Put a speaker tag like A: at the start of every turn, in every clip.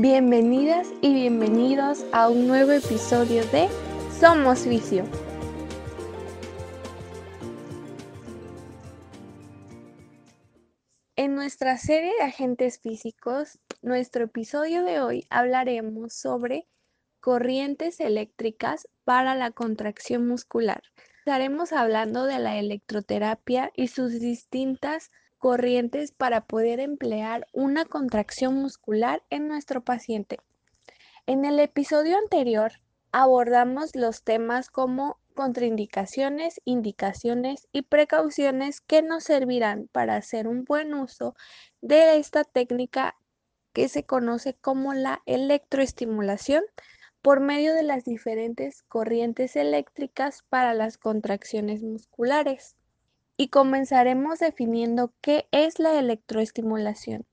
A: Bienvenidas y bienvenidos a un nuevo episodio de Somos Vicio. En nuestra serie de agentes físicos, nuestro episodio de hoy hablaremos sobre corrientes eléctricas para la contracción muscular. Estaremos hablando de la electroterapia y sus distintas corrientes para poder emplear una contracción muscular en nuestro paciente. En el episodio anterior abordamos los temas como contraindicaciones, indicaciones y precauciones que nos servirán para hacer un buen uso de esta técnica que se conoce como la electroestimulación por medio de las diferentes corrientes eléctricas para las contracciones musculares y comenzaremos definiendo qué es la electroestimulación.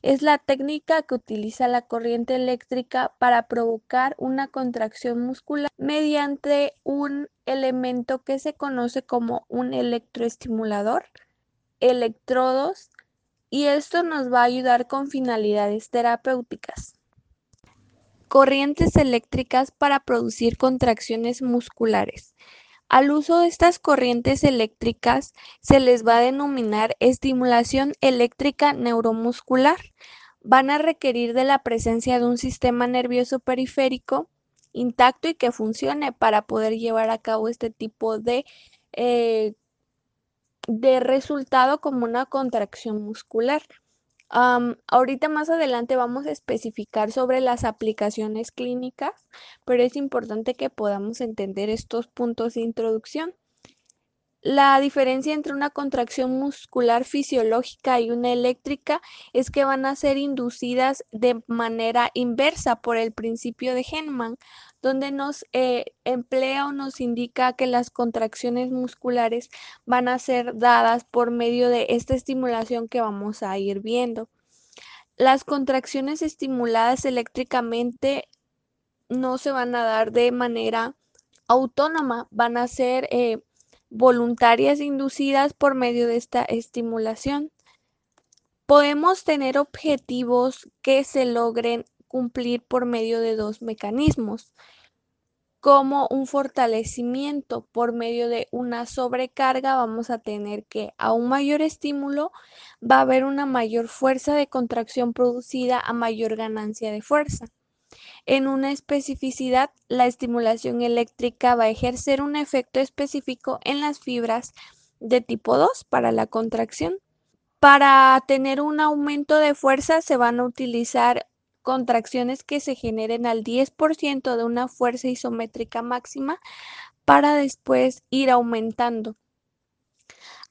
A: Es la técnica que utiliza la corriente eléctrica para provocar una contracción muscular mediante un elemento que se conoce como un electroestimulador, electrodos, y esto nos va a ayudar con finalidades terapéuticas. Corrientes eléctricas para producir contracciones musculares. Al uso de estas corrientes eléctricas se les va a denominar estimulación eléctrica neuromuscular. Van a requerir de la presencia de un sistema nervioso periférico intacto y que funcione para poder llevar a cabo este tipo de, eh, de resultado como una contracción muscular ahorita más adelante vamos a especificar sobre las aplicaciones clínicas, pero es importante que podamos entender estos puntos de introducción. La diferencia entre una contracción muscular fisiológica y una eléctrica es que van a ser inducidas de manera inversa por el principio de Henman, donde nos eh, emplea o nos indica que las contracciones musculares van a ser dadas por medio de esta estimulación que vamos a ir viendo. Las contracciones estimuladas eléctricamente no se van a dar de manera autónoma, van a ser eh, voluntarias inducidas por medio de esta estimulación. Podemos tener objetivos que se logren cumplir por medio de dos mecanismos, como un fortalecimiento por medio de una sobrecarga, vamos a tener que a un mayor estímulo va a haber una mayor fuerza de contracción producida a mayor ganancia de fuerza. En una especificidad, la estimulación eléctrica va a ejercer un efecto específico en las fibras de tipo 2 para la contracción. Para tener un aumento de fuerza se van a utilizar contracciones que se generen al 10% de una fuerza isométrica máxima para después ir aumentando.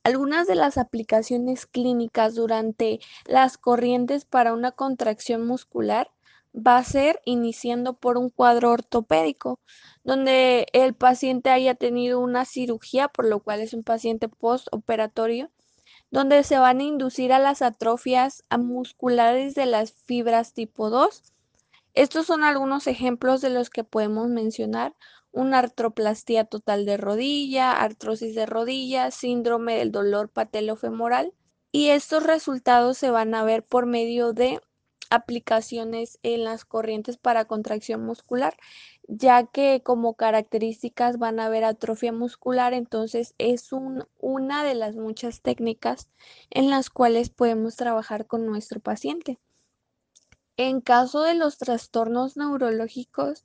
A: Algunas de las aplicaciones clínicas durante las corrientes para una contracción muscular va a ser iniciando por un cuadro ortopédico, donde el paciente haya tenido una cirugía, por lo cual es un paciente postoperatorio, donde se van a inducir a las atrofias musculares de las fibras tipo 2. Estos son algunos ejemplos de los que podemos mencionar. Una artroplastía total de rodilla, artrosis de rodilla, síndrome del dolor patelofemoral. Y estos resultados se van a ver por medio de aplicaciones en las corrientes para contracción muscular, ya que como características van a haber atrofia muscular, entonces es una de las muchas técnicas en las cuales podemos trabajar con nuestro paciente. En caso de los trastornos neurológicos,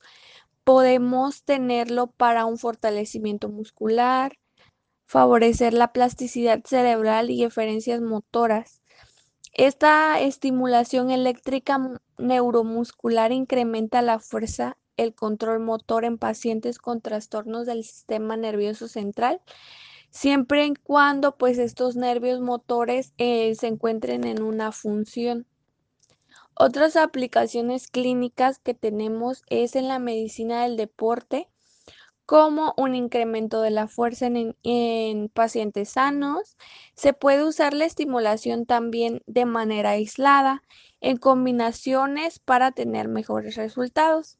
A: podemos tenerlo para un fortalecimiento muscular, favorecer la plasticidad cerebral y eferencias motoras, esta estimulación eléctrica neuromuscular incrementa la fuerza, el control motor en pacientes con trastornos del sistema nervioso central, siempre y cuando pues estos nervios motores eh, se encuentren en una función. Otras aplicaciones clínicas que tenemos es en la medicina del deporte, como un incremento de la fuerza en, pacientes sanos. Se puede usar la estimulación también de manera aislada en combinaciones para tener mejores resultados.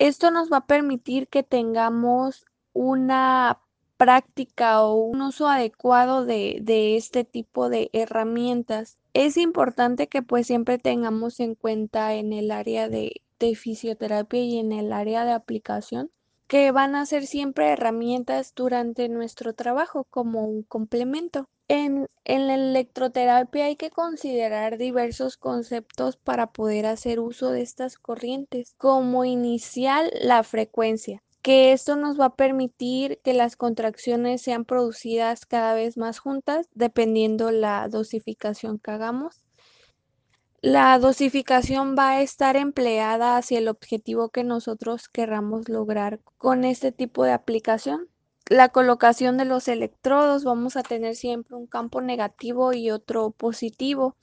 A: Esto nos va a permitir que tengamos una práctica o un uso adecuado de, este tipo de herramientas. Es importante que pues siempre tengamos en cuenta en el área de de fisioterapia y en el área de aplicación, que van a ser siempre herramientas durante nuestro trabajo como un complemento. En, la electroterapia hay que considerar diversos conceptos para poder hacer uso de estas corrientes, como inicial la frecuencia, que esto nos va a permitir que las contracciones sean producidas cada vez más juntas dependiendo la dosificación que hagamos. La dosificación va a estar empleada hacia el objetivo que nosotros querramos lograr con este tipo de aplicación la colocación de los electrodos vamos a tener siempre un campo negativo y otro positivo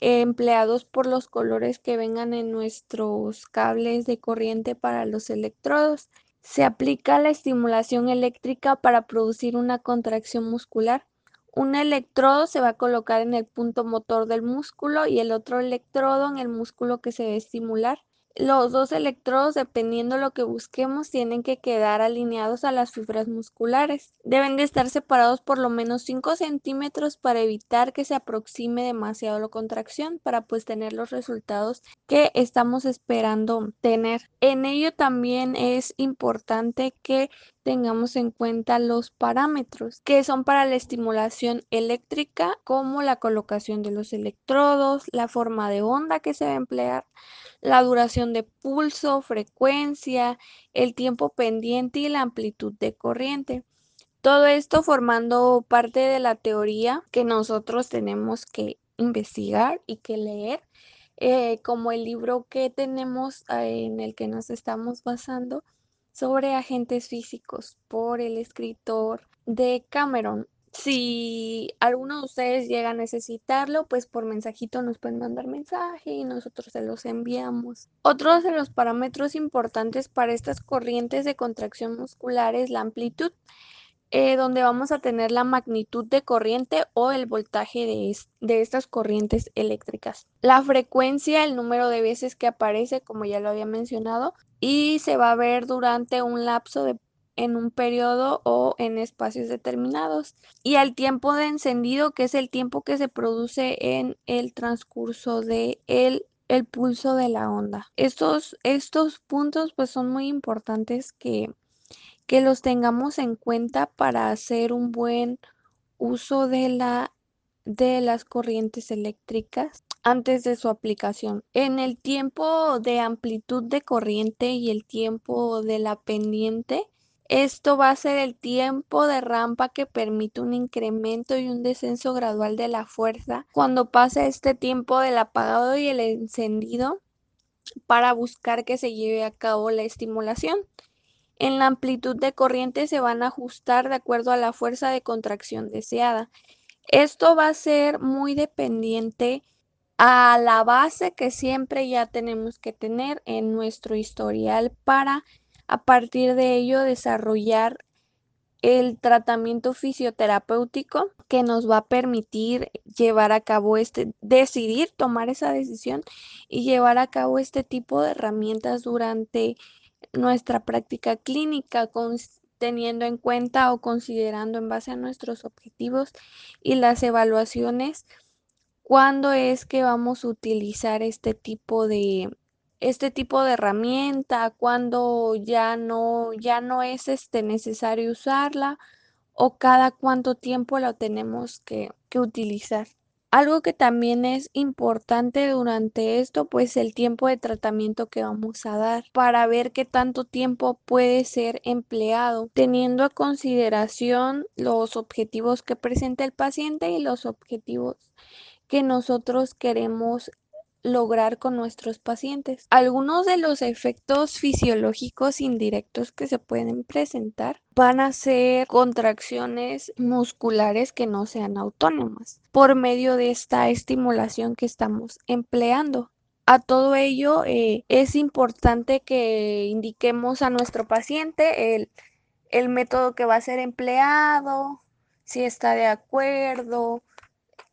A: empleados por los colores que vengan en nuestros cables de corriente para los electrodos. Se aplica la estimulación eléctrica para producir una contracción muscular. Un electrodo se va a colocar en el punto motor del músculo y el otro electrodo en el músculo que se va a estimular. Los dos electrodos, dependiendo lo que busquemos, tienen que quedar alineados a las fibras musculares. Deben de estar separados por lo menos 5 centímetros para evitar que se aproxime demasiado la contracción para pues tener los resultados que estamos esperando tener. En ello también es importante que tengamos en cuenta los parámetros que son para la estimulación eléctrica como la colocación de los electrodos, la forma de onda que se va a emplear, la duración de pulso, frecuencia, el tiempo pendiente y la amplitud de corriente. Todo esto formando parte de la teoría que nosotros tenemos que investigar y que leer, eh, como el libro que tenemos eh, en el que nos estamos basando sobre agentes físicos por el escritor de Cameron. Si alguno de ustedes llega a necesitarlo, pues por mensajito nos pueden mandar mensaje y nosotros se los enviamos. Otros de los parámetros importantes para estas corrientes de contracción muscular es la amplitud. Eh, donde vamos a tener la magnitud de corriente o el voltaje de, de, estas corrientes eléctricas. La frecuencia, el número de veces que aparece, como ya lo había mencionado, y se va a ver durante un lapso de en un periodo o en espacios determinados y al tiempo de encendido que es el tiempo que se produce en el transcurso de el, el pulso de la onda. Estos, estos puntos pues son muy importantes que, que los tengamos en cuenta para hacer un buen uso de la de las corrientes eléctricas antes de su aplicación. En el tiempo de amplitud de corriente y el tiempo de la pendiente, esto va a ser el tiempo de rampa que permite un incremento y un descenso gradual de la fuerza cuando pasa este tiempo del apagado y el encendido para buscar que se lleve a cabo la estimulación. En la amplitud de corriente se van a ajustar de acuerdo a la fuerza de contracción deseada. Esto va a ser muy dependiente a la base que siempre ya tenemos que tener en nuestro historial para a partir de ello desarrollar el tratamiento fisioterapéutico que nos va a permitir llevar a cabo este, decidir tomar esa decisión y llevar a cabo este tipo de herramientas durante nuestra práctica clínica, con, teniendo en cuenta o considerando en base a nuestros objetivos y las evaluaciones cuándo es que vamos a utilizar este tipo de, este tipo de herramienta, cuando ya no, ya no es este, necesario usarla o cada cuánto tiempo la tenemos que, que utilizar. Algo que también es importante durante esto, pues el tiempo de tratamiento que vamos a dar para ver qué tanto tiempo puede ser empleado, teniendo a consideración los objetivos que presenta el paciente y los objetivos que nosotros queremos lograr con nuestros pacientes. Algunos de los efectos fisiológicos indirectos que se pueden presentar van a ser contracciones musculares que no sean autónomas por medio de esta estimulación que estamos empleando. A todo ello eh, es importante que indiquemos a nuestro paciente el, el método que va a ser empleado, si está de acuerdo,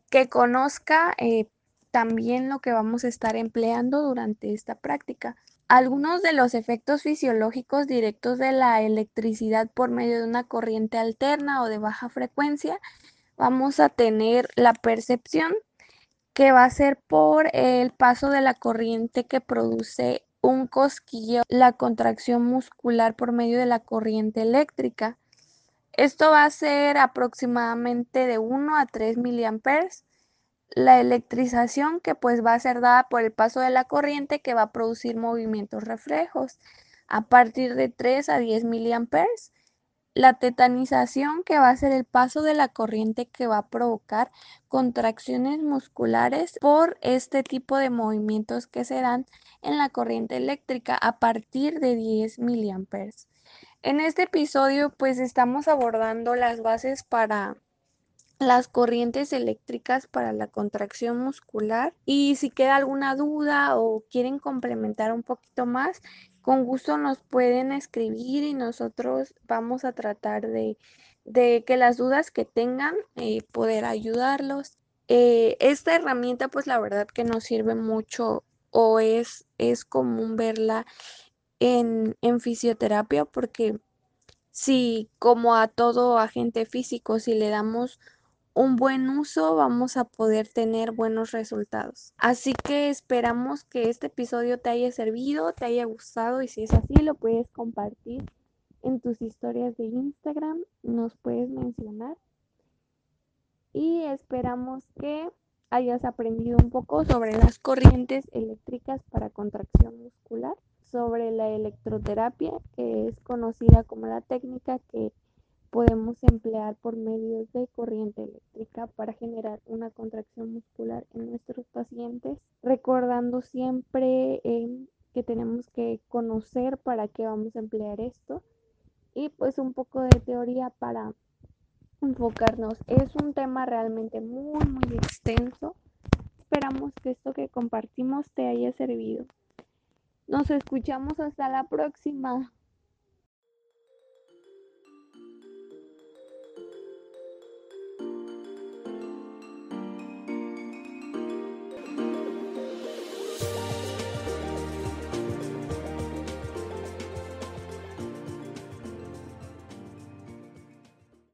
A: que conozca eh, también lo que vamos a estar empleando durante esta práctica. Algunos de los efectos fisiológicos directos de la electricidad por medio de una corriente alterna o de baja frecuencia, vamos a tener la percepción que va a ser por el paso de la corriente que produce un cosquillo, la contracción muscular por medio de la corriente eléctrica. Esto va a ser aproximadamente de 1 a 3 miliamperes. La electrización que pues va a ser dada por el paso de la corriente que va a producir movimientos reflejos a partir de 3 a 10 miliamperes la tetanización, que va a ser el paso de la corriente que va a provocar contracciones musculares por este tipo de movimientos que se dan en la corriente eléctrica a partir de 10 miliamperes. En este episodio pues estamos abordando las bases para las corrientes eléctricas para la contracción muscular y si queda alguna duda o quieren complementar un poquito más, con gusto nos pueden escribir y nosotros vamos a tratar de, que las dudas que tengan eh, poder ayudarlos. Eh, esta herramienta pues la verdad que nos sirve mucho o es, es común verla en, en fisioterapia porque si como a todo agente físico, si le damos un buen uso vamos a poder tener buenos resultados. Así que esperamos que este episodio te haya servido, te haya gustado y si es así lo puedes compartir en tus historias de Instagram, nos puedes mencionar. Y esperamos que hayas aprendido un poco sobre las corrientes eléctricas para contracción muscular, sobre la electroterapia, que es conocida como la técnica que podemos emplear por medio de corriente eléctrica para generar una contracción muscular en nuestros pacientes, recordando siempre eh, que tenemos que conocer para qué vamos a emplear esto y pues un poco de teoría para enfocarnos. Es un tema realmente muy muy extenso. Esperamos que esto que compartimos te haya servido. Nos escuchamos hasta la próxima.